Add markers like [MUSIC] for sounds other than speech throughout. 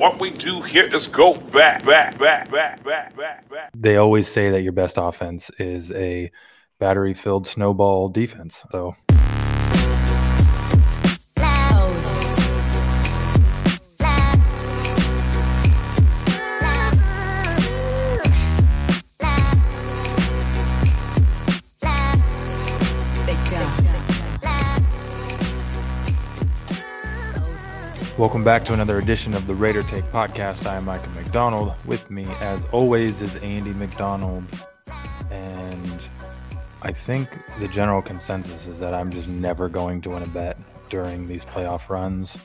What we do here is go back, back, back, back, back, back, back. They always say that your best offense is a battery filled snowball defense. So Welcome back to another edition of the Raider Take podcast. I am Micah McDonald. With me, as always, is Andy McDonald. And I think the general consensus is that I'm just never going to win a bet during these playoff runs.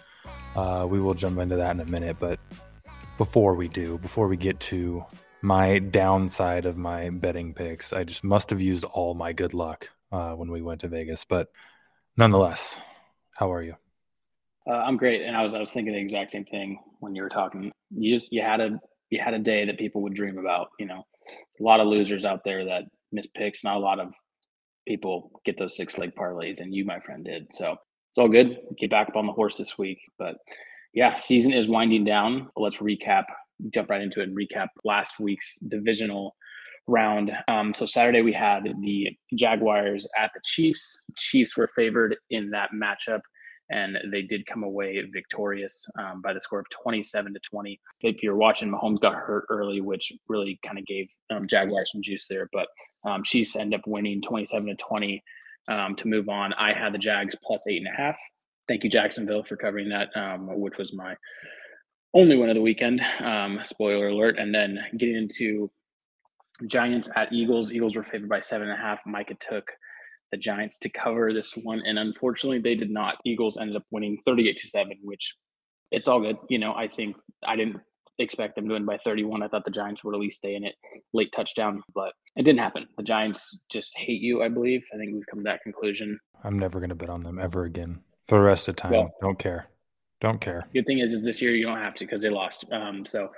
Uh, we will jump into that in a minute. But before we do, before we get to my downside of my betting picks, I just must have used all my good luck uh, when we went to Vegas. But nonetheless, how are you? Uh, I'm great, and I was I was thinking the exact same thing when you were talking. You just you had a you had a day that people would dream about. You know, a lot of losers out there that miss picks. Not a lot of people get those six leg parlays, and you, my friend, did. So it's all good. Get back up on the horse this week. But yeah, season is winding down. Let's recap. Jump right into it and recap last week's divisional round. Um, so Saturday we had the Jaguars at the Chiefs. Chiefs were favored in that matchup and they did come away victorious um, by the score of 27 to 20. If you're watching, Mahomes got hurt early, which really kind of gave um, Jaguars some juice there. But um, Chiefs end up winning 27 to 20 um, to move on. I had the Jags plus eight and a half. Thank you, Jacksonville, for covering that, um, which was my only win of the weekend. Um, spoiler alert. And then getting into Giants at Eagles. Eagles were favored by seven and a half. Micah took the Giants to cover this one, and unfortunately, they did not. Eagles ended up winning 38 to seven, which it's all good. You know, I think I didn't expect them to win by 31. I thought the Giants would at least stay in it, late touchdown, but it didn't happen. The Giants just hate you, I believe. I think we've come to that conclusion. I'm never going to bet on them ever again for the rest of time. Well, don't care. Don't care. Good thing is, is this year you don't have to because they lost. Um, so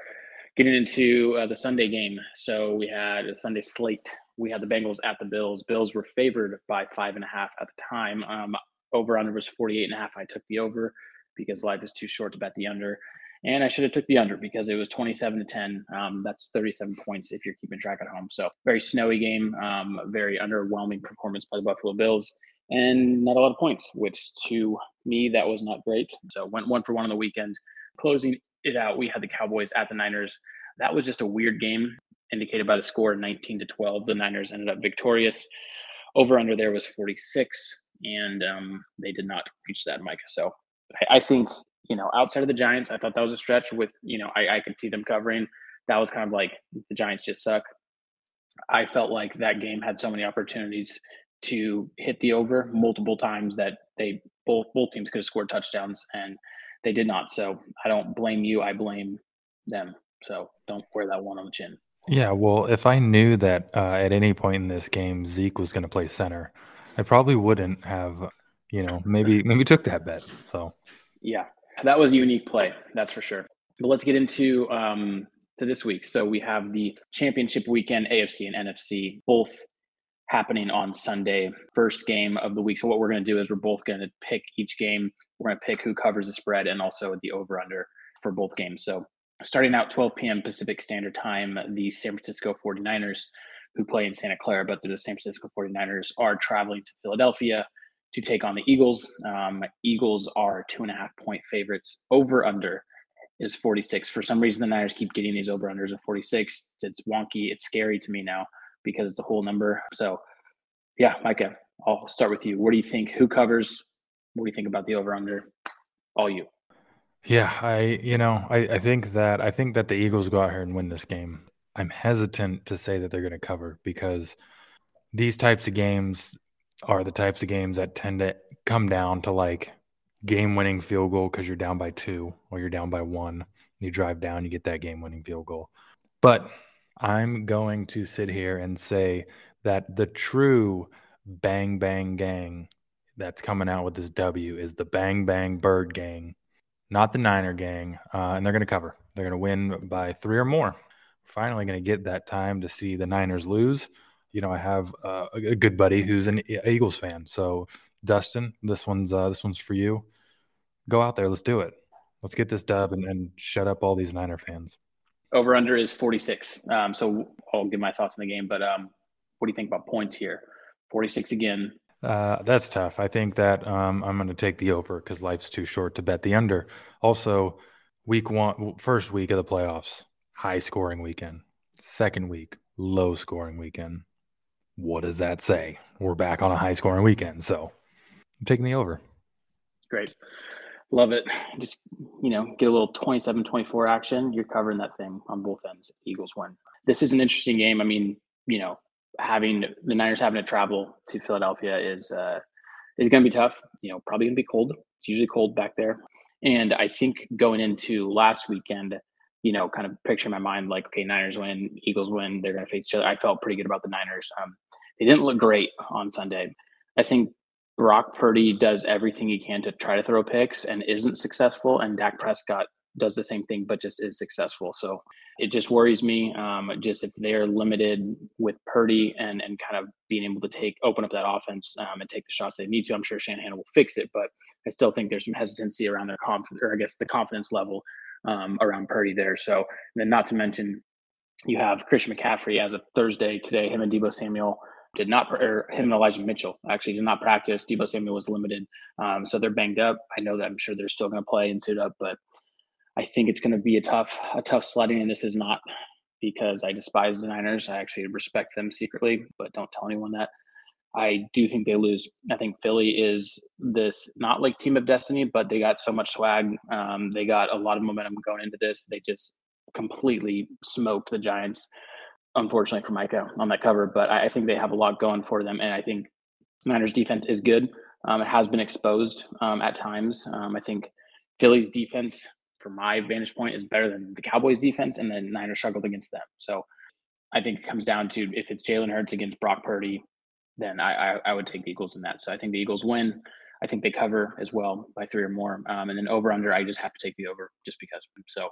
getting into uh, the Sunday game. So we had a Sunday slate we had the Bengals at the Bills. Bills were favored by five and a half at the time. Um, over under was 48 and a half. I took the over because life is too short to bet the under. And I should have took the under because it was 27 to 10. Um, that's 37 points if you're keeping track at home. So very snowy game, um, very underwhelming performance by the Buffalo Bills, and not a lot of points, which to me that was not great. So went one for one on the weekend. Closing it out, we had the Cowboys at the Niners. That was just a weird game indicated by the score 19 to 12. The Niners ended up victorious. Over under there was 46, and um, they did not reach that, Micah. So I, I, think, you know, outside of the Giants, I thought that was a stretch with, you know, I, I could see them covering. That was kind of like the Giants just suck. I felt like that game had so many opportunities to hit the over multiple times that they both both teams could have scored touchdowns and they did not. So I don't blame you. I blame them. So don't wear that one on the chin. Yeah, well, if I knew that uh, at any point in this game Zeke was going to play center, I probably wouldn't have, you know, maybe [LAUGHS] maybe took that bet. So, yeah, that was a unique play, that's for sure. But let's get into um, to this week. So we have the championship weekend, AFC and NFC, both happening on Sunday, first game of the week. So what we're going to do is we're both going to pick each game. We're going to pick who covers the spread and also the over under for both games. So starting out 12 p.m. Pacific Standard Time, the San Francisco 49ers, who play in Santa Clara, but the San Francisco 49ers are traveling to Philadelphia to take on the Eagles. Um, Eagles are two and a half point favorites. Over under is 46. For some reason, the Niners keep getting these over unders of 46. It's wonky. It's scary to me now because it's a whole number. So, yeah, Micah, I'll start with you. What do you think? Who covers? What do you think about the over under? All you. Yeah, I you know, I, I think that I think that the Eagles go out here and win this game. I'm hesitant to say that they're gonna cover because these types of games are the types of games that tend to come down to like game winning field goal because you're down by two or you're down by one. You drive down, you get that game winning field goal. But I'm going to sit here and say that the true bang bang gang that's coming out with this W is the bang bang bird gang not the Niner gang, uh, and they're going to cover. They're going to win by three or more. Finally, going to get that time to see the Niners lose. You know, I have uh, a good buddy who's an Eagles fan. So, Dustin, this one's uh, this one's for you. Go out there, let's do it. Let's get this dub and, and shut up all these Niner fans. Over under is 46. Um, so I'll give my thoughts on the game. But um, what do you think about points here? 46 again. Uh, that's tough. I think that um, I'm going to take the over because life's too short to bet the under. Also, week one, first week of the playoffs, high scoring weekend. Second week, low scoring weekend. What does that say? We're back on a high scoring weekend. So I'm taking the over. Great. Love it. Just, you know, get a little 27 24 action. You're covering that thing on both ends. Eagles win. This is an interesting game. I mean, you know, having the Niners having to travel to Philadelphia is uh, is going to be tough. You know, probably going to be cold. It's usually cold back there. And I think going into last weekend, you know, kind of picture in my mind like, okay, Niners win, Eagles win, they're going to face each other. I felt pretty good about the Niners. Um, they didn't look great on Sunday. I think Brock Purdy does everything he can to try to throw picks and isn't successful, and Dak Prescott does the same thing but just is successful. So it just worries me. Um, just if they're limited with Purdy and and kind of being able to take open up that offense um, and take the shots they need to, I'm sure Shanahan will fix it. But I still think there's some hesitancy around their confidence, or I guess the confidence level um, around Purdy there. So then, not to mention, you have Christian McCaffrey as of Thursday today. Him and Deebo Samuel did not, or him and Elijah Mitchell actually did not practice. Deebo Samuel was limited, um, so they're banged up. I know that I'm sure they're still going to play and suit up, but I think it's going to be a tough, a tough sledding. And this is not because I despise the Niners. I actually respect them secretly, but don't tell anyone that. I do think they lose. I think Philly is this not like team of destiny, but they got so much swag. Um, they got a lot of momentum going into this. They just completely smoked the Giants. Unfortunately for Micah on that cover, but I, I think they have a lot going for them, and I think Niners defense is good. Um, it has been exposed um, at times. Um, I think Philly's defense, from my vantage point, is better than the Cowboys' defense, and the Niners struggled against them. So I think it comes down to if it's Jalen Hurts against Brock Purdy, then I, I, I, would take the Eagles in that. So I think the Eagles win. I think they cover as well by three or more. Um, and then over under, I just have to take the over just because. So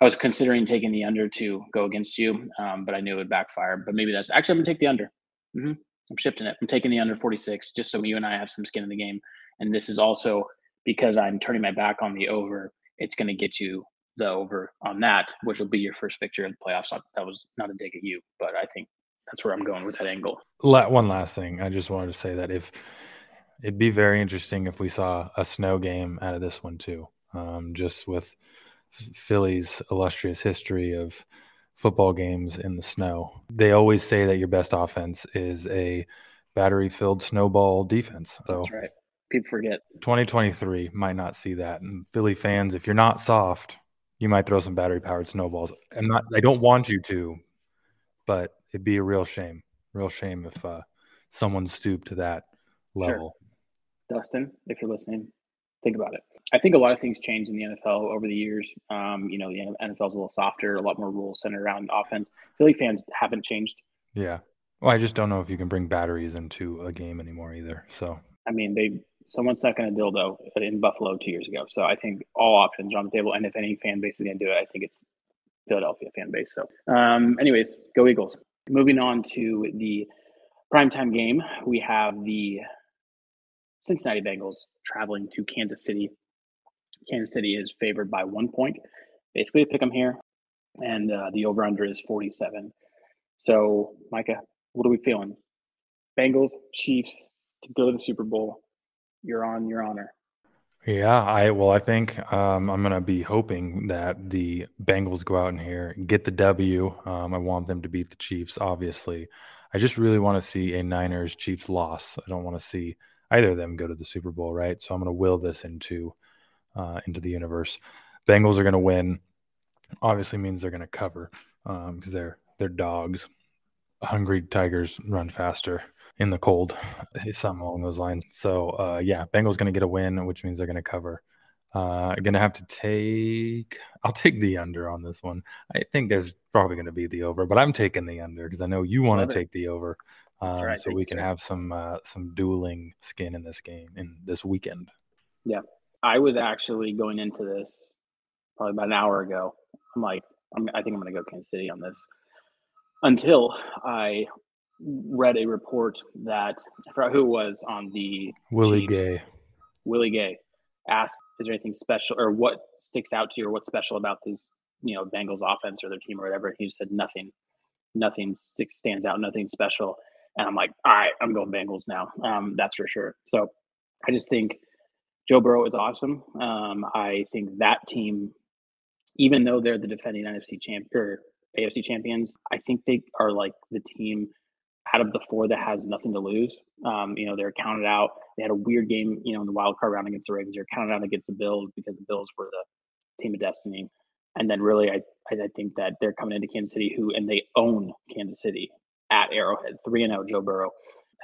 I was considering taking the under to go against you, um, but I knew it would backfire. But maybe that's actually I'm gonna take the under. Mm-hmm. I'm shifting it. I'm taking the under 46 just so you and I have some skin in the game. And this is also because I'm turning my back on the over. It's going to get you the over on that, which will be your first victory of the playoffs. That was not a dig at you, but I think that's where I'm going with that angle. One last thing, I just wanted to say that if it'd be very interesting if we saw a snow game out of this one too, um, just with Philly's illustrious history of football games in the snow. They always say that your best offense is a battery-filled snowball defense. So that's right. People forget. 2023 might not see that. And Philly fans, if you're not soft, you might throw some battery-powered snowballs. I'm not. I don't want you to, but it'd be a real shame, real shame if uh, someone stooped to that level. Sure. Dustin, if you're listening, think about it. I think a lot of things changed in the NFL over the years. Um, you know, the NFL's a little softer, a lot more rules centered around offense. Philly fans haven't changed. Yeah. Well, I just don't know if you can bring batteries into a game anymore either. So, I mean, they someone stuck in a dildo in Buffalo two years ago. So I think all options are on the table. And if any fan base is going to do it, I think it's Philadelphia fan base. So, um, anyways, go Eagles. Moving on to the primetime game, we have the Cincinnati Bengals traveling to Kansas City. Kansas City is favored by one point. Basically, pick them here, and uh, the over under is 47. So, Micah, what are we feeling? Bengals, Chiefs to go to the Super Bowl. You're on your honor. Yeah, I well, I think um, I'm gonna be hoping that the Bengals go out in here get the W. Um, I want them to beat the Chiefs. Obviously, I just really want to see a Niners Chiefs loss. I don't want to see either of them go to the Super Bowl, right? So I'm gonna will this into uh, into the universe. Bengals are gonna win. Obviously, means they're gonna cover because um, they're they're dogs. Hungry tigers run faster in the cold, something along those lines. So uh, yeah, Bengals going to get a win, which means they're going to cover. Uh, going to have to take. I'll take the under on this one. I think there's probably going to be the over, but I'm taking the under because I know you want to take the over, um, right, so we can so. have some uh, some dueling skin in this game in this weekend. Yeah, I was actually going into this probably about an hour ago. I'm like, I'm, I think I'm going to go Kansas City on this until I read a report that I forgot who it was on the Willie Chiefs. Gay. Willie Gay. asked, is there anything special or what sticks out to you or what's special about these, you know, Bengals offense or their team or whatever? And he just said nothing, nothing sticks, stands out, nothing special. And I'm like, all right, I'm going Bengals now. Um, that's for sure. So I just think Joe Burrow is awesome. Um, I think that team, even though they're the defending NFC champ or AFC champions, I think they are like the team out of the four that has nothing to lose. Um, you know, they're counted out. They had a weird game, you know, in the wild card round against the Ravens. They're counted out against the Bills because the Bills were the team of destiny. And then really, I, I think that they're coming into Kansas City, who and they own Kansas City at Arrowhead, three and out Joe Burrow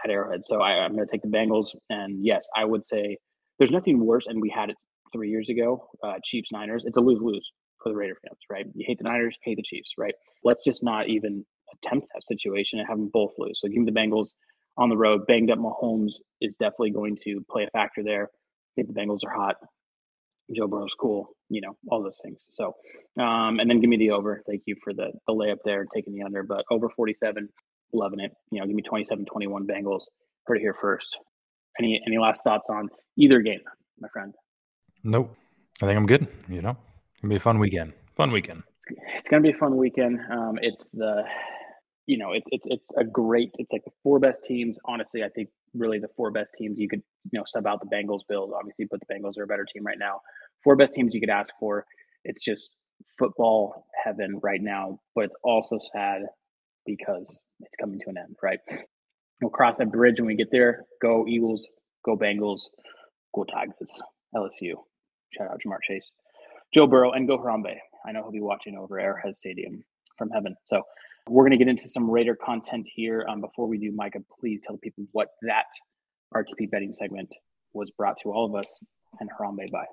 at Arrowhead. So I, I'm going to take the Bengals. And yes, I would say there's nothing worse. And we had it three years ago, uh, Chiefs Niners. It's a lose lose for the Raider fans, right? You hate the Niners, hate the Chiefs, right? Let's just not even attempt that situation and have them both lose. So give me the Bengals on the road. Banged up Mahomes is definitely going to play a factor there. I think the Bengals are hot. Joe Burrow's cool, you know, all those things. So, um, and then give me the over. Thank you for the, the layup there, taking the under, but over 47, loving it. You know, give me 27 21 Bengals. Heard it here first. Any any last thoughts on either game, my friend? Nope. I think I'm good. You know, it'll be a fun weekend. Fun weekend. It's gonna be a fun weekend. Um, it's the you know, it's it's it's a great. It's like the four best teams. Honestly, I think really the four best teams. You could you know sub out the Bengals, Bills, obviously, but the Bengals are a better team right now. Four best teams you could ask for. It's just football heaven right now, but it's also sad because it's coming to an end. Right? We'll cross that bridge when we get there. Go Eagles. Go Bengals. Go Tigers. LSU. Shout out Ja'Marr Chase, Joe Burrow, and go Harambe. I know he'll be watching over Arrowhead Stadium from heaven. So we're going to get into some Raider content here. Um, before we do, Micah, please tell the people what that RTP betting segment was brought to all of us and Harambe by.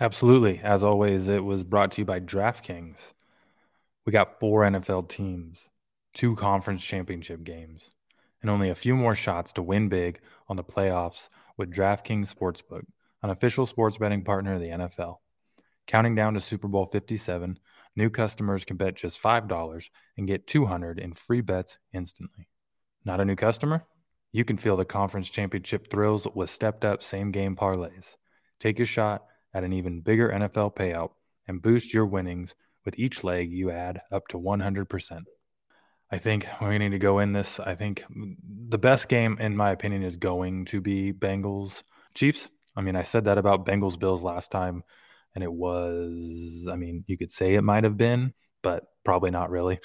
Absolutely. As always, it was brought to you by DraftKings. We got four NFL teams, two conference championship games, and only a few more shots to win big on the playoffs with DraftKings Sportsbook, an official sports betting partner of the NFL. Counting down to Super Bowl 57, New customers can bet just $5 and get 200 in free bets instantly. Not a new customer? You can feel the conference championship thrills with stepped up same game parlays. Take your shot at an even bigger NFL payout and boost your winnings with each leg you add up to 100%. I think we need to go in this. I think the best game, in my opinion, is going to be Bengals Chiefs. I mean, I said that about Bengals Bills last time and it was i mean you could say it might have been but probably not really.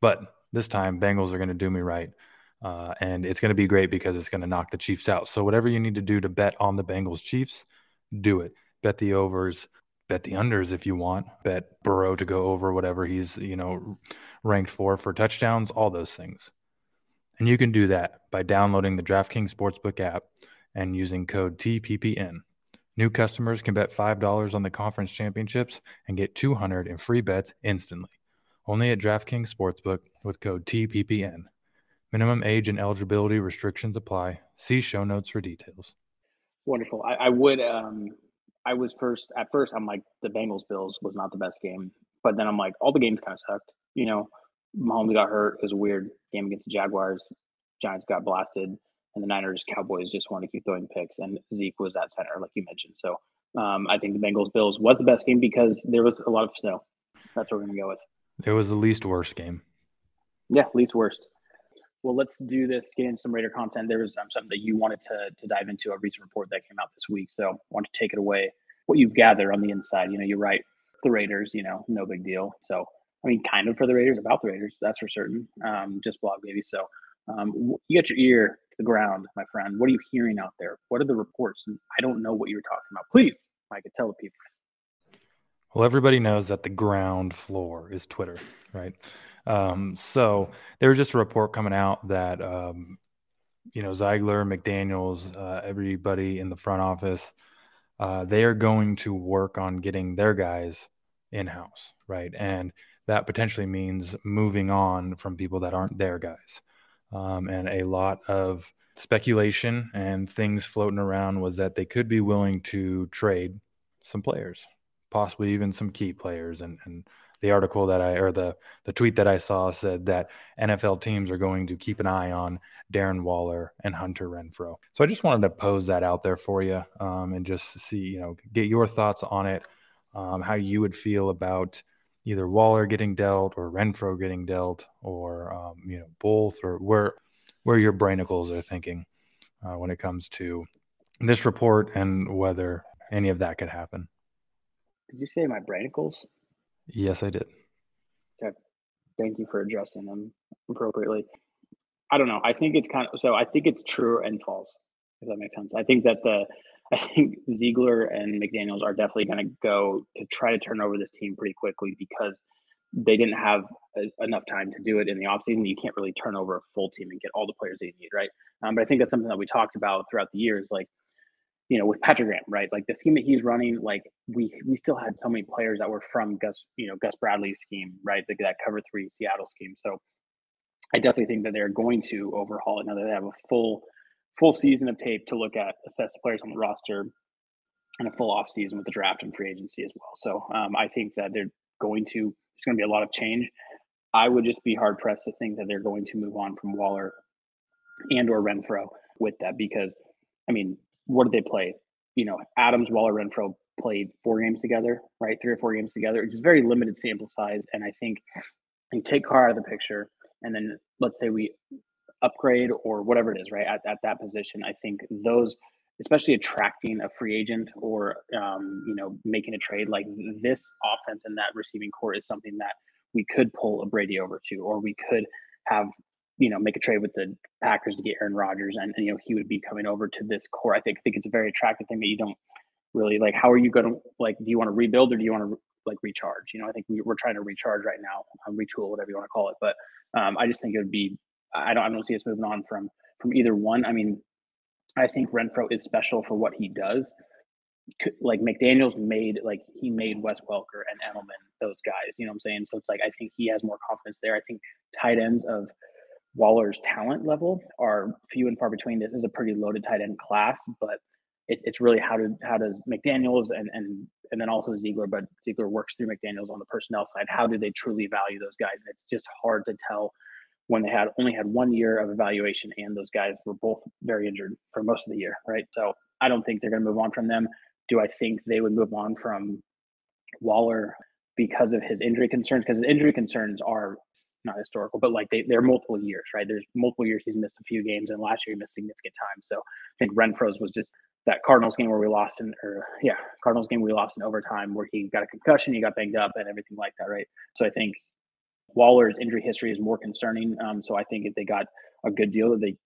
But this time bengals are going to do me right uh, and it's going to be great because it's going to knock the chiefs out. So whatever you need to do to bet on the bengals chiefs do it. Bet the overs bet the unders if you want. Bet burrow to go over whatever he's you know ranked for for touchdowns all those things. And you can do that by downloading the draftkings sportsbook app and using code tppn New customers can bet $5 on the conference championships and get 200 in free bets instantly. Only at DraftKings Sportsbook with code TPPN. Minimum age and eligibility restrictions apply. See show notes for details. Wonderful. I, I would. Um, I was first at first. I'm like the Bengals Bills was not the best game, but then I'm like all the games kind of sucked. You know, Mahomes got hurt. It was a weird game against the Jaguars. Giants got blasted and the Niners Cowboys just want to keep throwing picks, and Zeke was at center, like you mentioned. So um, I think the Bengals Bills was the best game because there was a lot of snow. That's what we're gonna go with. It was the least worst game. Yeah, least worst. Well, let's do this. Get in some Raider content. There was um, something that you wanted to to dive into a recent report that came out this week. So I want to take it away. What you've gathered on the inside. You know, you're right. The Raiders. You know, no big deal. So I mean, kind of for the Raiders, about the Raiders. That's for certain. Um, just blog baby. So um, you got your ear to the ground, my friend. What are you hearing out there? What are the reports? I don't know what you're talking about. Please, Mike, tell the people. Well, everybody knows that the ground floor is Twitter, right? Um, so there was just a report coming out that um, you know Ziegler, McDaniels, uh, everybody in the front office, uh, they are going to work on getting their guys in house, right? And that potentially means moving on from people that aren't their guys um, and a lot of speculation and things floating around was that they could be willing to trade some players, possibly even some key players. And, and the article that I or the the tweet that I saw said that NFL teams are going to keep an eye on Darren Waller and Hunter Renfrow. So I just wanted to pose that out there for you um, and just see, you know, get your thoughts on it, um, how you would feel about either Waller getting dealt or Renfrow getting dealt, or um, you know both, or where where your brainicles are thinking uh, when it comes to this report and whether any of that could happen. Did you say my brainicles? Yes, I did. Okay. Thank you for addressing them appropriately. I don't know. I think it's kind of so. I think it's true and false. If that makes sense. I think that the I think Ziegler and McDaniels are definitely going to go to try to turn over this team pretty quickly because they didn't have a, enough time to do it in the offseason. You can't really turn over a full team and get all the players that you need, right? Um, but I think that's something that we talked about throughout the years, like you know, with Patrick Graham, right? Like the scheme that he's running, like we we still had so many players that were from Gus, you know, Gus Bradley's scheme, right? The, that cover three Seattle scheme. So I definitely think that they're going to overhaul it now that they have a full full season of tape to look at, assess the players on the roster, and a full off season with the draft and free agency as well. So um, I think that they're going to. There's going to be a lot of change. I would just be hard pressed to think that they're going to move on from Waller and or Renfrow with that because, I mean, what did they play? You know, Adams, Waller, Renfrow played four games together, right? Three or four games together. It's very limited sample size, and I think you take Carr out of the picture, and then let's say we upgrade or whatever it is, right? At, at that position, I think those, especially attracting a free agent or, um, you know, making a trade like this offense and that receiving core is something that we could pull a Brady over to, or we could have, you know, make a trade with the Packers to get Aaron Rodgers and, and you know, he would be coming over to this core. I think, I think it's a very attractive thing that you don't really like. How are you going to, like, do you want to rebuild or do you want to like recharge? You know, I think we, are trying to recharge right now, um, retool, whatever you want to call it. But um, I just think it would be I don't I don't see us moving on from from either one. I mean, I think Renfrow is special for what he does. Like McDaniels made like he made Wes Welker and Edelman those guys. You know what I'm saying? So it's like I think he has more confidence there. I think tight ends of Waller's talent level are few and far between. This is a pretty loaded tight end class, but it's it's really how to how does McDaniels and and and then also Ziegler, but Ziegler works through McDaniels on the personnel side. How do they truly value those guys? And it's just hard to tell when they had only had one year of evaluation and those guys were both very injured for most of the year, right? So I don't think they're going to move on from them. Do I think they would move on from Waller because of his injury concerns? Because his injury concerns are not historical, but like they, they're multiple years, right? There's multiple years he's missed a few games, and last year he missed significant time. So I think Renfrow's was just that Cardinals game where we lost in, or yeah, Cardinals game we lost in overtime where he got a concussion, he got banged up, and everything like that, right? So I think Waller's injury history is more concerning. Um, so I think if they got a good deal, that they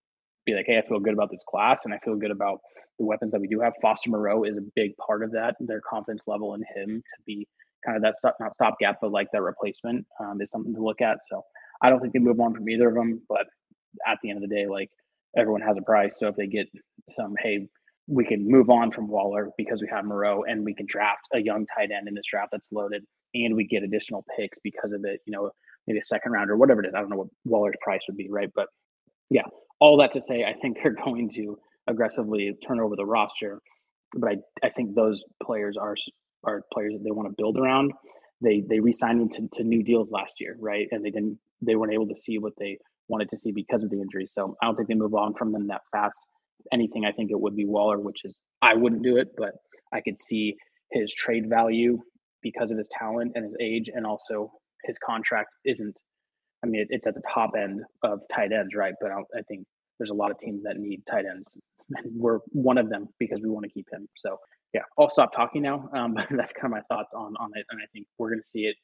be like, hey, I feel good about this class, and I feel good about the weapons that we do have. Foster Moreau is a big part of that. Their confidence level in him to be kind of that stop, not stopgap, but like that replacement um, is something to look at. So I don't think they move on from either of them, but at the end of the day, like everyone has a price. So if they get some, hey, we can move on from Waller because we have Moreau and we can draft a young tight end in this draft that's loaded and we get additional picks because of it, you know, maybe a second round or whatever it is. I don't know what Waller's price would be, right? But yeah, all that to say, I think they're [LAUGHS] going to aggressively turn over the roster. But I, I think those players are are players that they want to build around. They they re-signed them to, to new deals last year, right? And they didn't they weren't able to see what they wanted to see because of the injury. So I don't think they move on from them that fast. Anything, I think it would be Waller, which is I wouldn't do it, but I could see his trade value because of his talent and his age, and also his contract isn't. I mean, it, it's at the top end of tight ends, right? But I, I think there's a lot of teams that need tight ends. And we're one of them because we want to keep him. So yeah, I'll stop talking now. Um, but [LAUGHS] that's kind of my thoughts on on it, and I think we're going to see it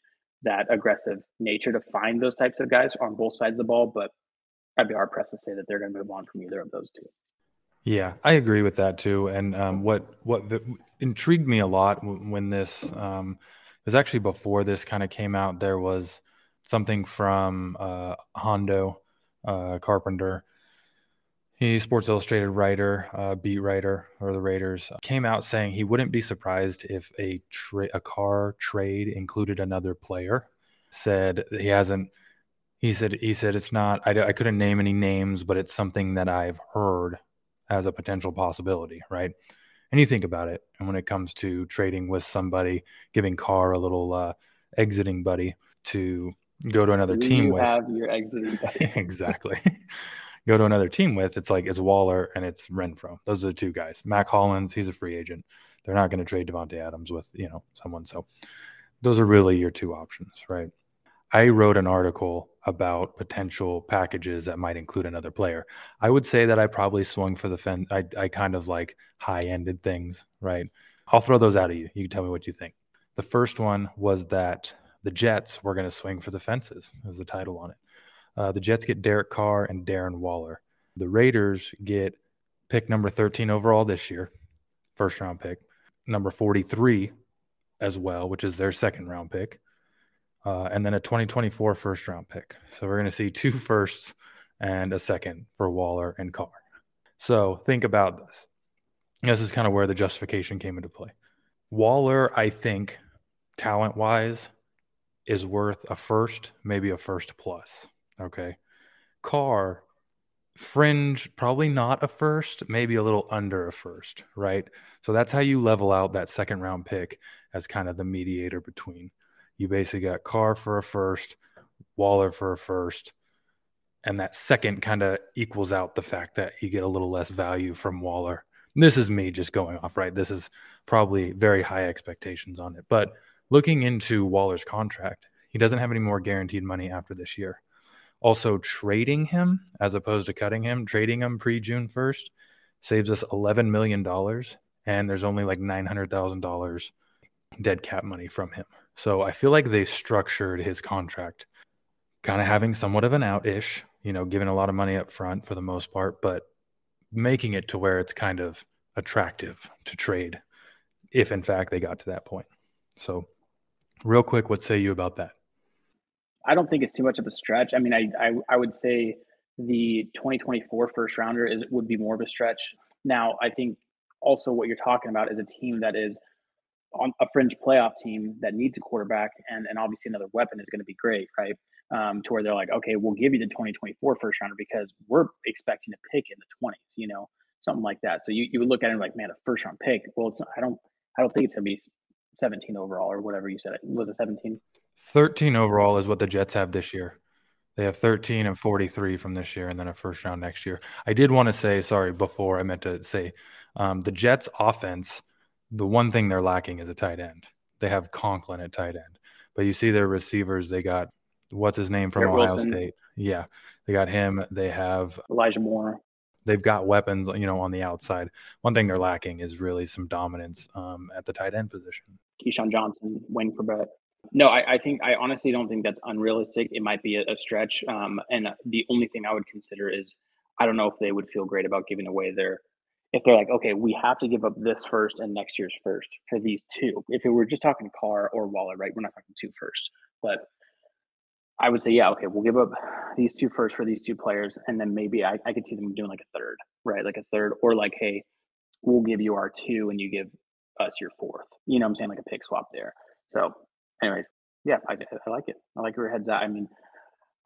that aggressive nature to find those types of guys on both sides of the ball. But I'd be hard pressed to say that they're going to move on from either of those two. Yeah, I agree with that too. And um, what what the, intrigued me a lot when this um, was actually before this kind of came out. There was something from uh, Hondo uh, Carpenter. He's Sports Illustrated writer, uh, beat writer or the Raiders, came out saying he wouldn't be surprised if a tra- a Carr trade included another player. Said he hasn't. He said he said it's not. I, I couldn't name any names, but it's something that I've heard as a potential possibility, right? And you think about it, and when it comes to trading with somebody, giving Carr a little uh, exiting buddy to go to another Who team you with, have your exiting [LAUGHS] buddy. exactly. [LAUGHS] go to another team with, it's like it's Waller and it's Renfrow. Those are the two guys. Mack Hollins, he's a free agent. They're not going to trade Davante Adams with you know someone. So those are really your two options, right? I wrote an article about potential packages that might include another player. I would say that I probably swung for the fence. I, I kind of like high ended things, right? I'll throw those out at you. You can tell me what you think. The first one was that the Jets were going to swing for the fences, as the title on it. Uh, the Jets get Derek Carr and Darren Waller. The Raiders get pick number 13 overall this year, first round pick, number 43 as well, which is their second round pick uh, and then a 2024 first round pick. So we're going to see two firsts and a second for Waller and Carr. So think about this. This is kind of where the justification came into play. Waller, I think, talent wise, is worth a first, maybe a first plus. Okay. Carr, fringe, probably not a first, maybe a little under a first, right? So that's how you level out that second round pick as kind of the mediator between you basically got Carr for a first, Waller for a first, and that second kind of equals out the fact that you get a little less value from Waller. This is me just going off, right? This is probably very high expectations on it. But looking into Waller's contract, he doesn't have any more guaranteed money after this year. Also, trading him as opposed to cutting him, trading him pre June 1st saves us $11 million. And there's only like $900,000 dead cap money from him. So I feel like they structured his contract kind of having somewhat of an out ish, you know, giving a lot of money up front for the most part, but making it to where it's kind of attractive to trade if in fact they got to that point. So real quick, what say you about that? I don't think it's too much of a stretch. I mean, I I, I would say the 2024 first rounder is would be more of a stretch. Now, I think also what you're talking about is a team that is on a fringe playoff team that needs a quarterback and, and obviously another weapon is going to be great, right? Um, to where they're like, okay, we'll give you the 2024 first rounder because we're expecting to pick in the 20s, you know, something like that. So you, you would look at it like, man, a first round pick. Well, it's not, I don't I don't think it's gonna be 17 overall or whatever you said. Was it 17? 13 overall is what the Jets have this year. They have 13 and 43 from this year, and then a first round next year. I did want to say, sorry, before I meant to say, um, the Jets' offense the one thing they're lacking is a tight end. They have Conklin at tight end, but you see their receivers. They got what's his name from Ohio Wilson. State. Yeah, they got him. They have Elijah Moore. They've got weapons, you know, on the outside. One thing they're lacking is really some dominance um, at the tight end position. Keyshawn Johnson, Wayne Chrebet. No, I, I, think I honestly don't think that's unrealistic. It might be a, a stretch, um, and the only thing I would consider is I don't know if they would feel great about giving away their if they're like, okay, we have to give up this first and next year's first for these two. If it were just talking Carr or Waller, right? We're not talking two first, but I would say, yeah, okay, we'll give up these two first for these two players, and then maybe I, I could see them doing like a third, right? Like a third, or like, hey, we'll give you our two and you give us your fourth. You know what I'm saying? Like a pick swap there. So, anyways, yeah, I, I like it. I like your head's at. I mean,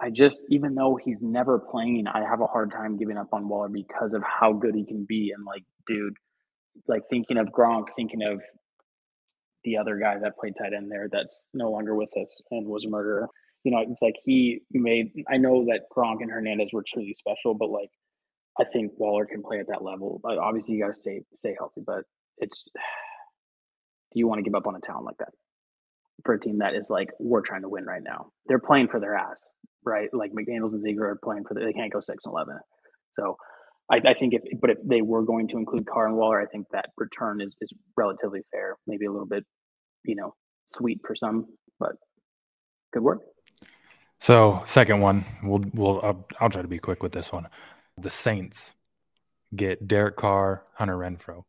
I just, even though he's never playing, I have a hard time giving up on Waller because of how good he can be. And like, dude, like thinking of Gronk, thinking of the other guy that played tight end there that's no longer with us and was a murderer. You know, it's like he made. I know that Gronk and Hernandez were truly special, but like, I think Waller can play at that level. But obviously, you got to stay stay healthy. But it's, [SIGHS] do you want to give up on a talent like that for a team that is like we're trying to win right now? They're playing for their ass right? Like McDaniels and Ziegler are playing for the, they can't go six and eleven. So I, I, think if but if they were going to include Carr and Waller, I think that return is is relatively fair. Maybe a little bit, you know, sweet for some, but good work. So second one, we'll we'll I'll, I'll try to be quick with this one. The Saints get Derek Carr, Hunter Renfrow.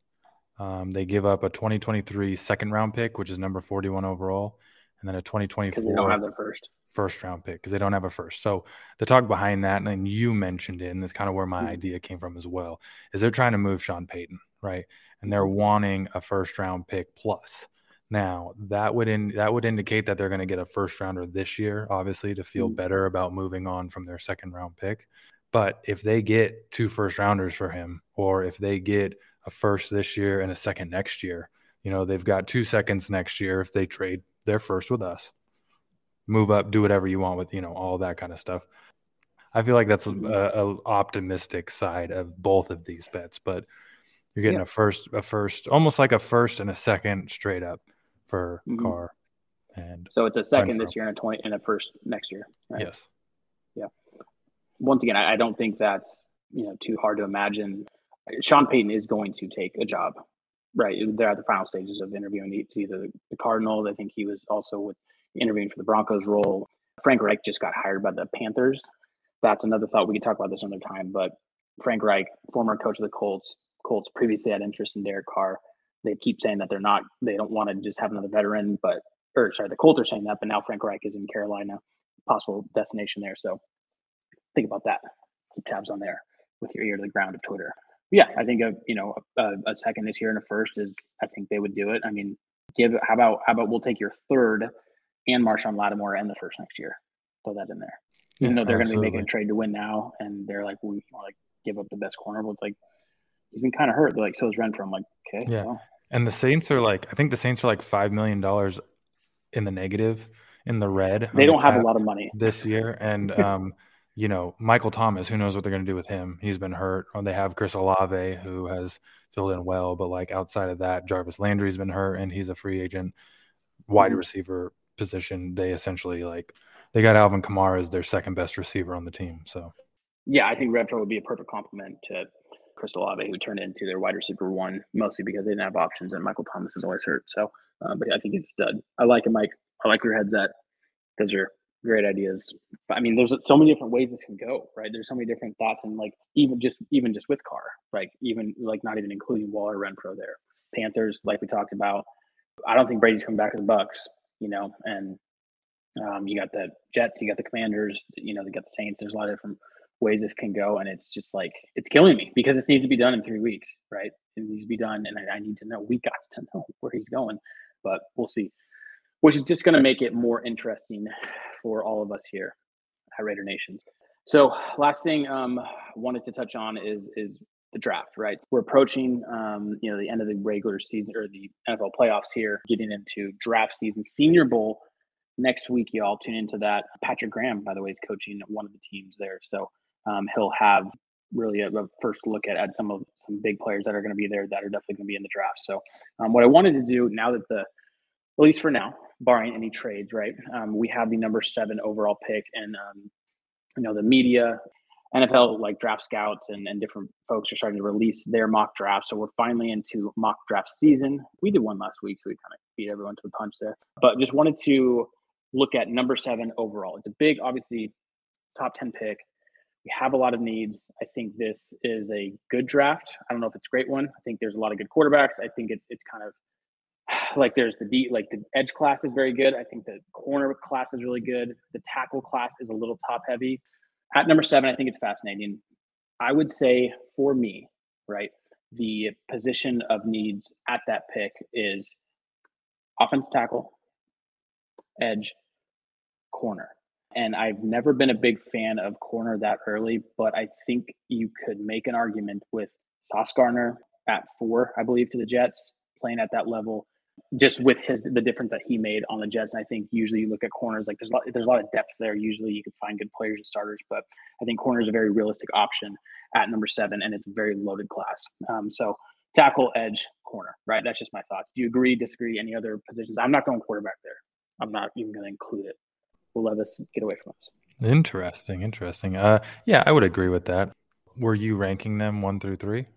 Um, they give up a 2023 second round pick, which is number 41 overall, and then a 2024. They don't have their first first round pick because they don't have a first. So the talk behind that, and you mentioned it, and that's kind of where my mm-hmm. idea came from as well, is they're trying to move Sean Payton, right? And they're mm-hmm. wanting a first round pick plus. Now that would in that would indicate that they're going to get a first rounder this year, obviously, to feel mm-hmm. better about moving on from their second round pick. But if they get two first rounders for him, or if they get a first this year and a second next year. You know, they've got two seconds next year if they trade their first with us. Move up, do whatever you want with, you know, all that kind of stuff. I feel like that's a, a optimistic side of both of these bets, but you're getting a first, a first, almost like a first and a second straight up for mm-hmm. Carr. And so it's a second this year and a twenty and a first next year. Right? Yes. Yeah. Once again, I, I don't think that's you know too hard to imagine. Sean Payton is going to take a job, right? They're at the final stages of interviewing. It's either the Cardinals. I think he was also with interviewing for the Broncos role. Frank Reich just got hired by the Panthers. That's another thought. We could talk about this another time. But Frank Reich, former coach of the Colts, Colts previously had interest in Derek Carr. They keep saying that they're not. They don't want to just have another veteran, but or sorry, the Colts are saying that. But now Frank Reich is in Carolina, possible destination there. So think about that. Keep tabs on there with your ear to the ground of Twitter. Yeah, I think a you know a, a second this year and a first is I think they would do it. I mean, give how about how about we'll take your third and Marshon Lattimore and the first next year. Throw that in there. Even yeah, though they're going to be making a trade to win now, and they're like, we want to give up the best corner. But it's like he's been kind of hurt. They're like, so is Renfrow. I'm like, okay. Yeah. Well. And the Saints are like, I think the Saints are like five million dollars in the negative, in the red. They don't the have a lot of money this year, and [LAUGHS] um, you know, Michael Thomas. Who knows what they're going to do with him? He's been hurt. Or they have Chris Olave, who has filled in well, but like outside of that, Jarvis Landry's been hurt, and he's a free agent. Wide mm-hmm. receiver position, they essentially like they got Alvin Kamara as their second best receiver on the team. So, yeah, I think Renfrow would be a perfect complement to Chris Olave, who turned into their wide receiver one, mostly because they didn't have options and Michael Thomas is always hurt. So, uh, but I think he's a stud. I like him, Mike. I like your head's at. Those are great ideas. I mean, there's so many different ways this can go, right? There's so many different thoughts, and like even just even just with Carr, like even like not even including Waller, Renfrow there. Panthers, like we talked about. I don't think Brady's coming back to the Bucs you know, and um, you got the Jets, you got the Commanders, you know, they got the Saints. There's a lot of different ways this can go, and it's just like it's killing me because this needs to be done in three weeks, right? It needs to be done, and I, I need to know. We got to know where he's going, but we'll see. Which is just going to make it more interesting for all of us here at Raider Nation. So, last thing um, wanted to touch on is is the draft, right? We're approaching, um, you know, the end of the regular season or the NFL playoffs here, getting into draft season. Senior Bowl next week, y'all tune into that. Patrick Graham, by the way, is coaching one of the teams there, so um, he'll have really a, a, first look at, at some of some big players that are going to be there that are definitely going to be in the draft. So, um, what I wanted to do now that the, at least for now, barring any trades, right? Um, we have the number seven overall pick, and um, you know the media NFL like draft scouts and, and different folks are starting to release their mock drafts. So we're finally into mock draft season. We did one last week, so we kind of beat everyone to the punch there. But just wanted to look at number seven overall. It's a big, obviously, top 10 pick. We have a lot of needs. I think this is a good draft. I don't know if it's a great one. I think there's a lot of good quarterbacks. I think it's it's kind of [SIGHS] like there's the D like the edge class is very good. I think the corner class is really good. The tackle class is a little top heavy. At number seven, I think it's fascinating. I would say for me, right, the position of needs at that pick is offensive tackle, edge, corner. And I've never been a big fan of corner that early, but I think you could make an argument with Sauce Gardner at four, I believe, to the Jets, playing at that level just with his the difference that he made on the Jets. And I think usually you look at corners like there's a lot there's a lot of depth there. Usually you can find good players and starters, but I think corner is a very realistic option at number seven, and it's a very loaded class. Um, so tackle, edge, corner, right? That's just my thoughts. Do you agree? Disagree? Any other positions? I'm not going quarterback there. I'm not even going to include it. We'll let this get away from us. Interesting, interesting. Uh, yeah, I would agree with that. Were you ranking them one through three?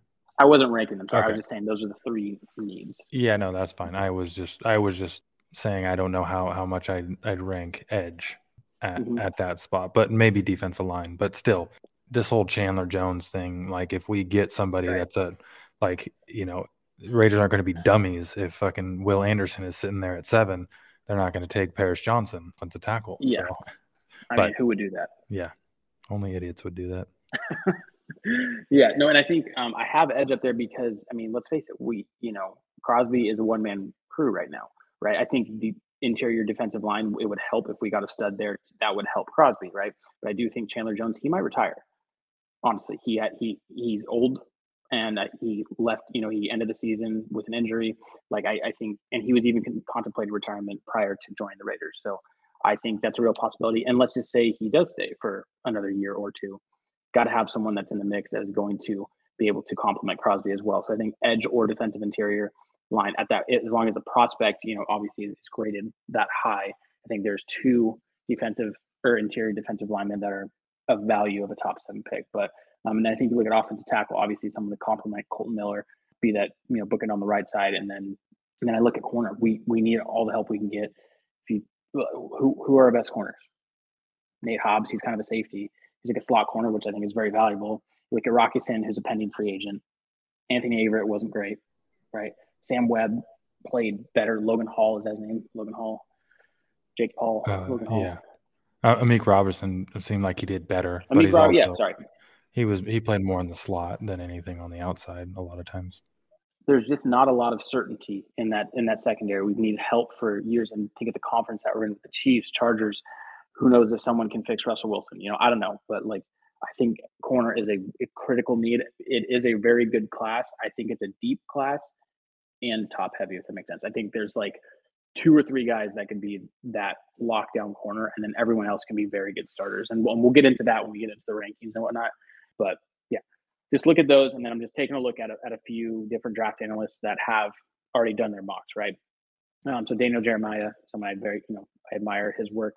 I wasn't ranking them. Sorry, okay. I was just saying those are the three needs. Yeah, no, that's fine. I was just I was just saying I don't know how how much I'd I'd rank edge at, mm-hmm. at that spot, but maybe defensive line. But still, this whole Chandler Jones thing, like if we get somebody right. that's a like you know Raiders aren't going to be dummies if fucking Will Anderson is sitting there at seven. They're not going to take Paris Johnson on the tackle. Yeah, so. I but, mean, who would do that? Yeah, only idiots would do that. [LAUGHS] yeah, no, and I think um, I have Edge up there because I mean, let's face it, we you know Crosby is a one man crew right now, right? I think the interior defensive line it would help if we got a stud there. That would help Crosby, right? But I do think Chandler Jones he might retire. Honestly, he had he he's old and uh, he left. You know, he ended the season with an injury. Like I, I think, and he was even contemplating retirement prior to joining the Raiders. So I think that's a real possibility. And let's just say he does stay for another year or two. Got to have someone that's in the mix that is going to be able to complement Crosby as well. So I think edge or defensive interior line at that, as long as the prospect, you know, obviously is graded that high. I think there's two defensive or interior defensive linemen that are of value of a top seven pick. But um, and I think you look at offensive tackle, obviously someone to complement Kolton Miller, be that you know booking on the right side, and then and then I look at corner. We we need all the help we can get. If you who who are our best corners? Nate Hobbs, he's kind of a safety. He's like a slot corner, which I think is very valuable. At Rock Ya-Sin, who's a pending free agent. Anthony Averett wasn't great, right? Sam Webb played better. Logan Hall is that his name. Logan Hall. Jake Paul. Uh, Logan Hall. Yeah. Uh, Amik Robertson seemed like he did better, but Amik he's Rob- also yeah, sorry. he was he played more in the slot than anything on the outside a lot of times. there's just not a lot of certainty in that in that secondary. We've needed help for years, and think of the conference that we're in with the Chiefs, Chargers. Who knows if someone can fix Russell Wilson? You know, I don't know, but like I think corner is a, a critical need. It is a very good class. I think it's a deep class and top heavy, if that makes sense. I think there's like two or three guys that can be that lockdown corner, and then everyone else can be very good starters. And we'll, we'll get into that when we get into the rankings and whatnot. But yeah, just look at those, and then I'm just taking a look at a, at a few different draft analysts that have already done their mocks, right? Um, so Daniel Jeremiah, someone I very you know I admire his work.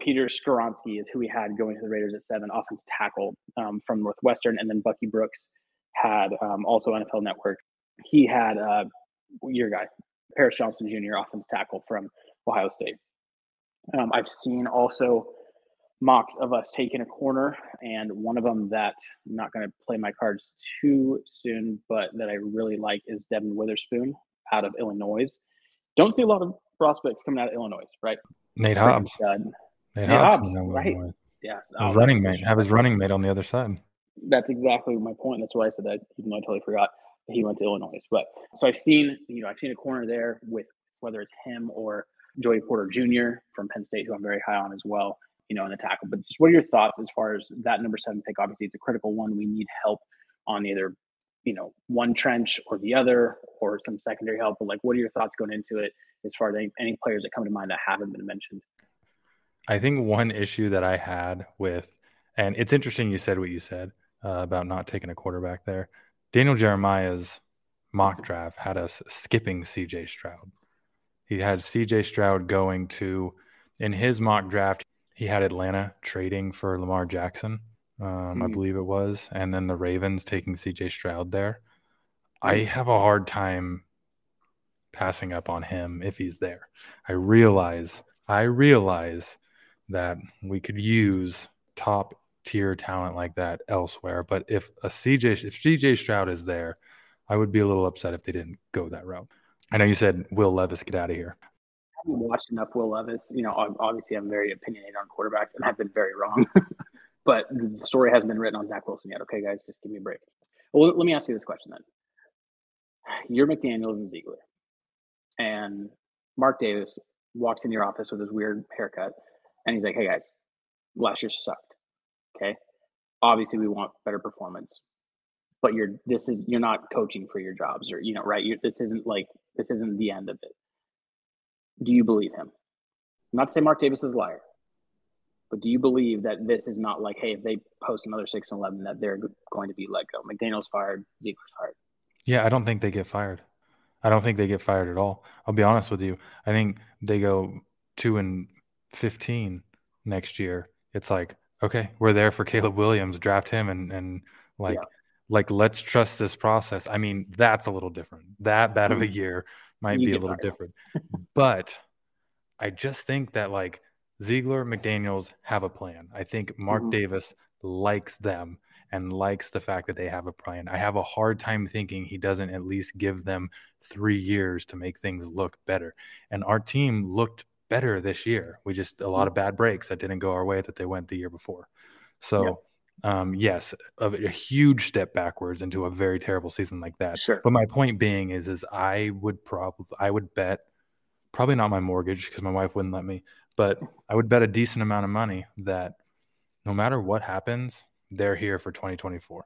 Peter Skoronski is who we had going to the Raiders at seven, offensive tackle um, from Northwestern, and then Bucky Brooks had um, also NFL Network. He had uh, your guy, Paris Johnson Jr., offensive tackle from Ohio State. Um, I've seen also mocks of us taking a corner, and one of them that I'm not going to play my cards too soon, but that I really like is Devon Witherspoon out of Illinois. Don't see a lot of prospects coming out of Illinois, right? Nate Hobbs. Nate Nate Hobbs, Hobbs, right. Illinois. Yeah, His oh, running mate, have his running mate on the other side. that's exactly my point. That's why I said that, even though I totally forgot that he went to Illinois. But so I've seen, you know, I've seen a corner there with whether it's him or Joey Porter Jr. from Penn State, who I'm very high on as well, you know, in the tackle. But just what are your thoughts as far as that number seven pick? Obviously, it's a critical one. We need help on either, you know, one trench or the other, or some secondary help. But like, what are your thoughts going into it as far as any, any players that come to mind that haven't been mentioned? I think one issue that I had with, and it's interesting you said what you said uh, about not taking a quarterback there. Daniel Jeremiah's mock draft had us skipping CJ Stroud. He had CJ Stroud going to, in his mock draft, he had Atlanta trading for Lamar Jackson, um, I Mhm. believe it was, and then the Ravens taking CJ Stroud there. I have a hard time passing up on him if he's there. I realize, I realize that we could use top tier talent like that elsewhere. But if a CJ, if CJ Stroud is there, I would be a little upset if they didn't go that route. I know you said Will Levis get out of here. I haven't watched enough Will Levis. You know, obviously I'm very opinionated on quarterbacks and I've been very wrong. [LAUGHS] but the story hasn't been written on Zach Wilson yet. Okay, guys, just give me a break. Well, let me ask you this question then. You're McDaniels and Ziegler, and Mark Davis walks in your office with his weird haircut, and he's like, "Hey guys, last year sucked. Okay, obviously we want better performance, but you're this is you're not coaching for your jobs, or you know, right? You're, this isn't like this isn't the end of it. Do you believe him? Not to say Mark Davis is a liar, but do you believe that this is not like, hey, if they post another six and eleven, that they're going to be let go? McDaniel's fired, Ziegler's fired. Yeah, I don't think they get fired. I don't think they get fired at all. I'll be honest with you. I think they go two and fifteen next year. It's like, okay, we're there for Caleb Williams, draft him and and like Yeah. like let's trust this process. I mean, that's a little different. That bad of a Mhm. year might You be a little different. but I just think that like Ziegler, McDaniels have a plan. I think Mark Mhm. Davis likes them and likes the fact that they have a plan. I have a hard time thinking he doesn't at least give them three years to make things look better. And our team looked better this year. We just a lot of bad breaks that didn't go our way that they went the year before. So, um, yes, a, a huge step backwards into a very terrible season like that. Sure. But my point being is, is I would probably I would bet probably not my mortgage because my wife wouldn't let me, but I would bet a decent amount of money that no matter what happens, they're here for 2024.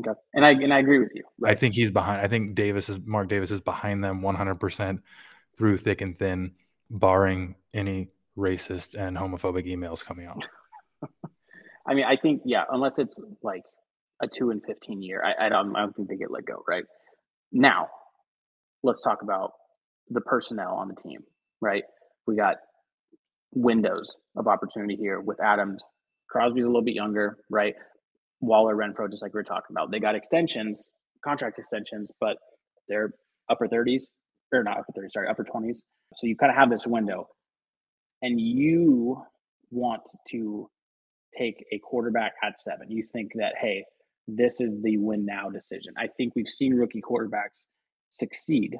Okay, and I and I agree with you. Right? I think he's behind. I think Davis is Mark Davis is behind them 100 percent through thick and thin, barring any racist and homophobic emails coming out. [LAUGHS] I mean, I think yeah, unless it's like a two and 15 year, I, I don't I don't think they get let go. Right now, let's talk about the personnel on the team. Right, we got windows of opportunity here with Adams. Crosby's a little bit younger, right? Waller, Renfrow, just like we are talking about. They got extensions, contract extensions, but they're upper 30s, or not upper 30s, sorry, upper 20s. So you kind of have this window. And you want to take a quarterback at seven. You think that, hey, this is the win now decision. I think we've seen rookie quarterbacks succeed.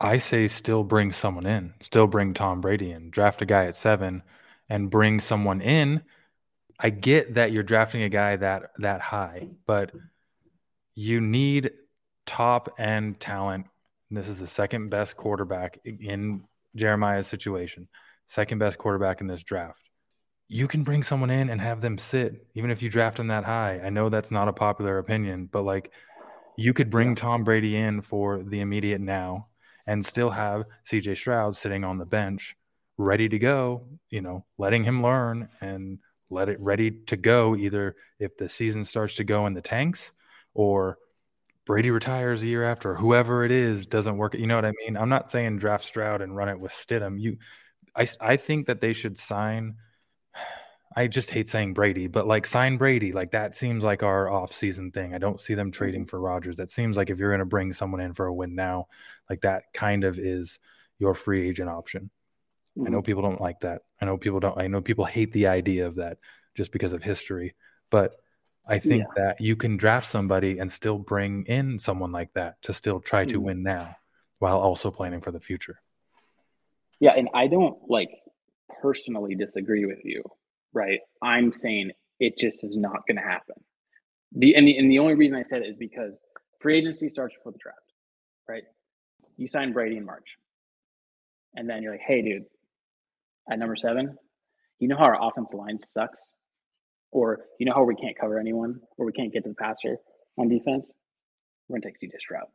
I say still bring someone in, still bring Tom Brady in, draft a guy at seven and bring someone in I get that you're drafting a guy that that high, but you need top end talent. This is the second best quarterback in Jeremiah's situation, second best quarterback in this draft. You can bring someone in and have them sit, even if you draft them that high. I know that's not a popular opinion, but like you could bring Tom Brady in for the immediate now and still have CJ Stroud sitting on the bench ready to go, you know, letting him learn and let it ready to go either if the season starts to go in the tanks or Brady retires a year after, whoever it is doesn't work. You know what I mean? I'm not saying draft Stroud and run it with Stidham. You, I, I think that they should sign. I just hate saying Brady, but like sign Brady, like that seems like our off-season thing. I don't see them trading for Rodgers. That seems like if you're going to bring someone in for a win now, like that kind of is your free agent option. Mm-hmm. I know mm-hmm. people don't like that. I know people don't. I know people hate the idea of that just because of history. But I think yeah. that you can draft somebody and still bring in someone like that to still try to mm-hmm. win now, while also planning for the future. Yeah, and I don't like personally disagree with you, right? I'm saying it just is not going to happen. The and the and the only reason I said it is because free agency starts before the draft, right? You sign Brady in March, and then you're like, "Hey, dude, at number seven, you know how our offensive line sucks, or you know how we can't cover anyone, or we can't get to the passer on defense. We're gonna take CJ Stroud.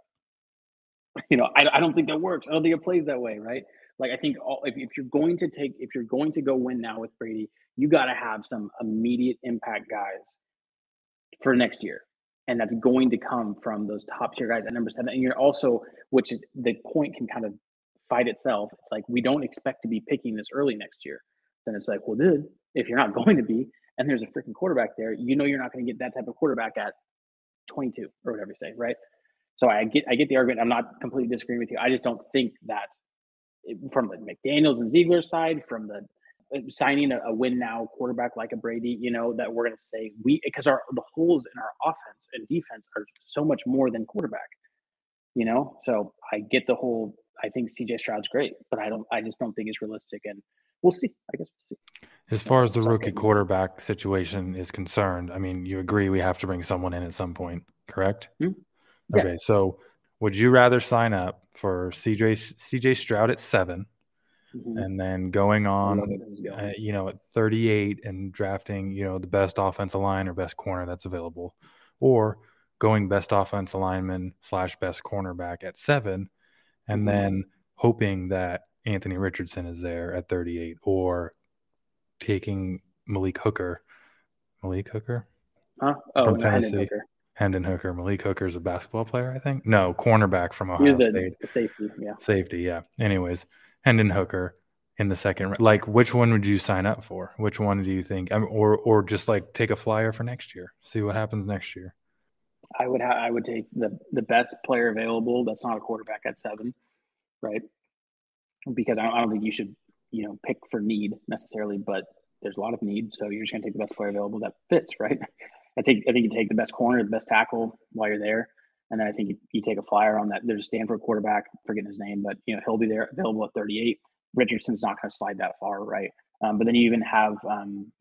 You know, I, I don't think that works. I don't think it plays that way, right? Like I think all, if, if you're going to take if you're going to go win now with Brady, you got to have some immediate impact guys for next year, and that's going to come from those top tier guys at number seven. And you're also, which is the point can kind of fight itself. It's like we don't expect to be picking this early next year. Then it's like, well, dude, if you're not [LAUGHS] going to be, and there's a freaking quarterback there, you know you're not going to get that type of quarterback at 22 or whatever you say, right? So I get I get the argument. I'm not completely disagreeing with you. I just don't think that from the McDaniels and Ziegler side, from the uh, signing a, a, win now quarterback like a Brady, you know, that we're going to say we because our the holes in our offense and defense are so much more than quarterback, you know. So I get the whole I think CJ Stroud's great, but I don't. I just don't think it's realistic, and we'll see. I guess. As far as the rookie quarterback situation is concerned, I mean, you agree we have to bring someone in at some point, correct? Mm-hmm. Yeah. Okay, so would you rather sign up for CJ CJ Stroud at 7 mm-hmm. and then going on, uh, you know, at 38 and drafting, you know, the best offensive line or best corner that's available, or going best offensive lineman slash best cornerback at seven and mm-hmm. then hoping that Anthony Richardson is there at 38 or taking Malik Hooker. Malik Hooker? Huh? Oh, from Tennessee. Hendon Hooker. Hendon Hooker. Malik Hooker is a basketball player, I think. No, cornerback from Ohio the, State. The safety, yeah. Safety, yeah. Anyways, Hendon Hooker in the second. round. Like, which one would you sign up for? Which one do you think? I mean, or or just like take a flyer for next year. See what happens next year. I would ha- I would take the the best player available. That's not a quarterback at seven right? Because I don't, I don't think you should, you know, pick for need necessarily, but there's a lot of need. So you're just going to take the best player available that fits, [LAUGHS] right? I think I think you take the best corner, the best tackle while you're there, and then I think you, you take a flyer on that. There's a Stanford quarterback, forgetting his name, but you know he'll be there available at 38. Richardson's not going to slide that far, right? Um, but then you even have, um,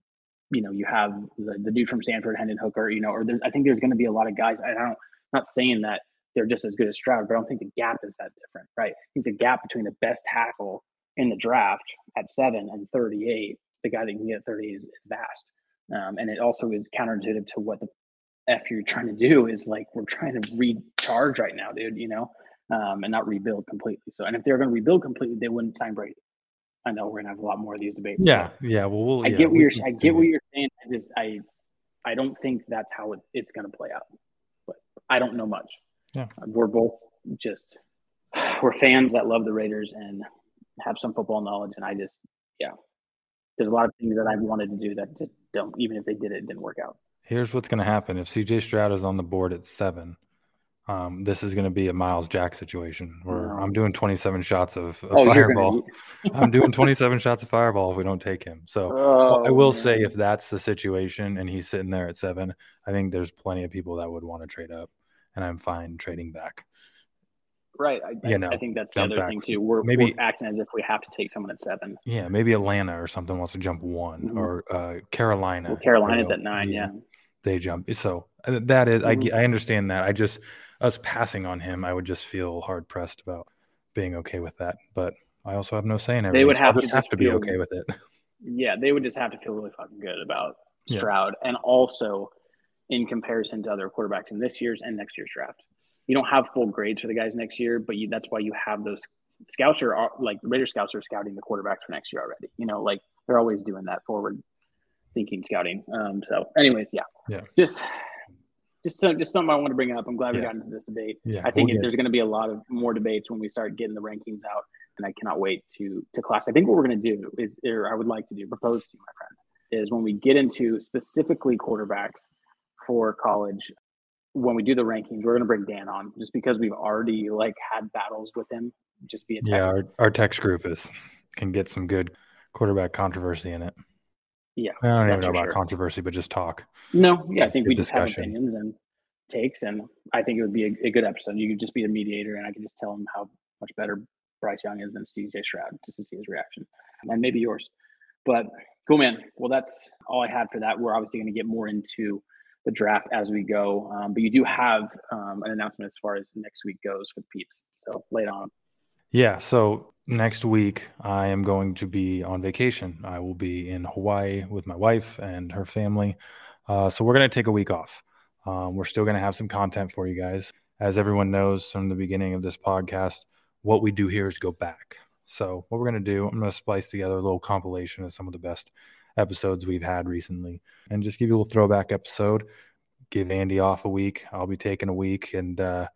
you know, you have the, the dude from Stanford, Hendon Hooker, you know, or I think there's going to be a lot of guys. I don't, not saying that they're just as good as Stroud, but I don't think the gap is that different, right? I think the gap between the best tackle in the draft at seven and 38, the guy that can get 38 is, vast. Um, and it also is counterintuitive to what the f you're trying to do is like we're trying to recharge right now, dude. You know, um, and not rebuild completely. So, and if they're going to rebuild completely, they wouldn't sign Brady. I know we're gonna have a lot more of these debates. Yeah, yeah. Well, we'll I yeah, get what you're. I get what you're saying. I just, I, I don't think that's how it, it's gonna play out. But I don't know much. Yeah. we're both just [SIGHS] we're fans that love the Raiders and have some football knowledge, and I just, yeah, there's a lot of things that I wanted to do that just don't. Even if they did it, it didn't work out. Here's what's going to happen if CJ Stroud is on the board at seven. Um, this is going to be a Myles Jack situation where. I'm doing 27 shots of, of Oh, fireball. gonna. [LAUGHS] I'm doing 27 shots of fireball if we don't take him. So Oh, I will man. say, if that's the situation and he's sitting there at seven, I think there's plenty of people that would want to trade up, and I'm fine trading back. Right. I, you I, know, I think that's the other back. thing too. We're Maybe- we're acting as if we have to take someone at seven. Yeah, maybe Atlanta or something wants to jump one, Mhm. or uh, Carolina. Well, Carolina's you at nine. Yeah. they jump. So uh, that is, I, Mhm. I understand that. I just us passing on him, I would just feel hard pressed about being okay with that. But I also have no say in everything. They would so have to have to be feel- okay with it. Yeah, they would just have to feel really fucking good about Yeah. Stroud, and also in comparison to other quarterbacks in this year's and next year's draft. You don't have full grades for the guys next year, but you, that's why you have those scouts are are- like the Raider scouts are scouting the quarterbacks for next year already. You know, like they're always doing that forward thinking scouting. Um, so, anyways, yeah, Yeah. just. Just, so, just something I want to bring up. I'm glad we Yeah. got into this debate. Yeah, I think we'll there's going to be a lot of more debates when we start getting the rankings out, and I cannot wait to to class. I think what we're going to do is, or I would like to do, propose to you, my friend, is when we get into specifically quarterbacks for college, when we do the rankings, we're going to bring Dan on just because we've already like had battles with him just via text. yeah, our, our text group is can get some good quarterback controversy in it. Yeah, I don't even know about sure. controversy, but just talk. No, yeah, I think we just discussion. have opinions and takes, and I think it would be a, a good episode. You could just be a mediator, and I could just tell him how much better Bryce Young is than CJ Stroud, just to see his reaction, and maybe yours. But cool, man. Well, that's all I had for that. We're obviously going to get more into the draft as we go, um, but you do have um, an announcement as far as next week goes the peeps. So late on. Yeah. So next week, I am going to be on vacation. I will be in Hawaii with my wife and her family. Uh, so we're going to take a week off. Um, we're still going to have some content for you guys. As everyone knows from the beginning of this podcast, what we do here is go back. So, what we're going to do, I'm going to splice together a little compilation of some of the best episodes we've had recently and just give you a little throwback episode. Give Andy off a week. I'll be taking a week and uh,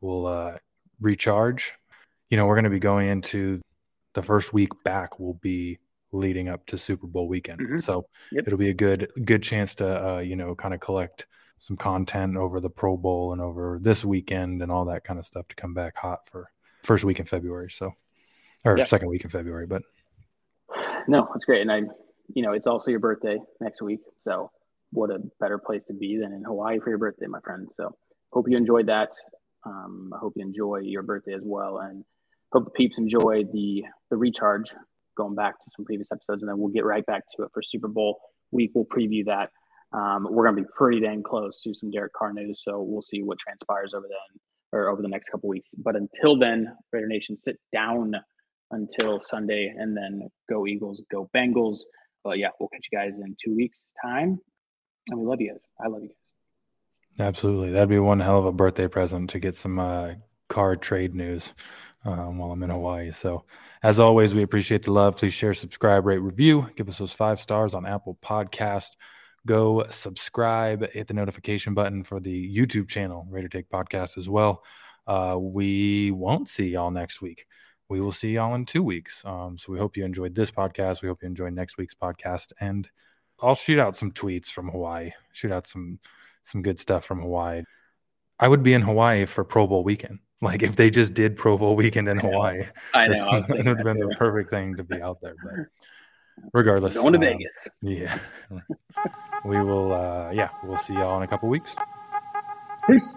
we'll uh, recharge you know, we're going to be going into the first week back will be leading up to Super Bowl weekend. Mhm. So Yep. it'll be a good good chance to uh, you know, kind of collect some content over the Pro Bowl and over this weekend and all that kind of stuff to come back hot for first week in February. So or Yeah. second week in February, but No, that's great. And I, you know, it's also your birthday next week. So what a better place to be than in Hawaii for your birthday, my friend. So hope you enjoyed that. Um, I hope you enjoy your birthday as well. And hope the peeps enjoy the the recharge going back to some previous episodes. And then we'll get right back to it for Super Bowl week. We'll preview that. Um, we're going to be pretty dang close to some Derek Carr news. So we'll see what transpires over then or over the next couple weeks. But until then, Raider Nation, sit down until Sunday, and then go Eagles, go Bengals. But yeah, we'll catch you guys in two weeks' time, and we love you. I love you guys. absolutely. That'd be one hell of a birthday present to get some uh, Carr trade news um, while I'm in Hawaii. So, as always, we appreciate the love. Please share, subscribe, rate, review. Give us those five stars on Apple Podcast. Go subscribe, hit the notification button for the YouTube channel, Raider Take Podcast as well. Uh, we won't see y'all next week. We will see y'all in two weeks. Um, so we hope you enjoyed this podcast. We hope you enjoyed next week's podcast. And I'll shoot out some tweets from Hawaii, shoot out some some good stuff from Hawaii. I would be in Hawaii for Pro Bowl weekend. [LAUGHS] Like if they just did Pro Bowl weekend in I. Hawaii, I this know. I was [LAUGHS] would have been too. the perfect thing to be out there. But [LAUGHS] regardless, Going to uh, Vegas. Yeah, we will. Uh, yeah, we'll see y'all in a couple weeks. Peace.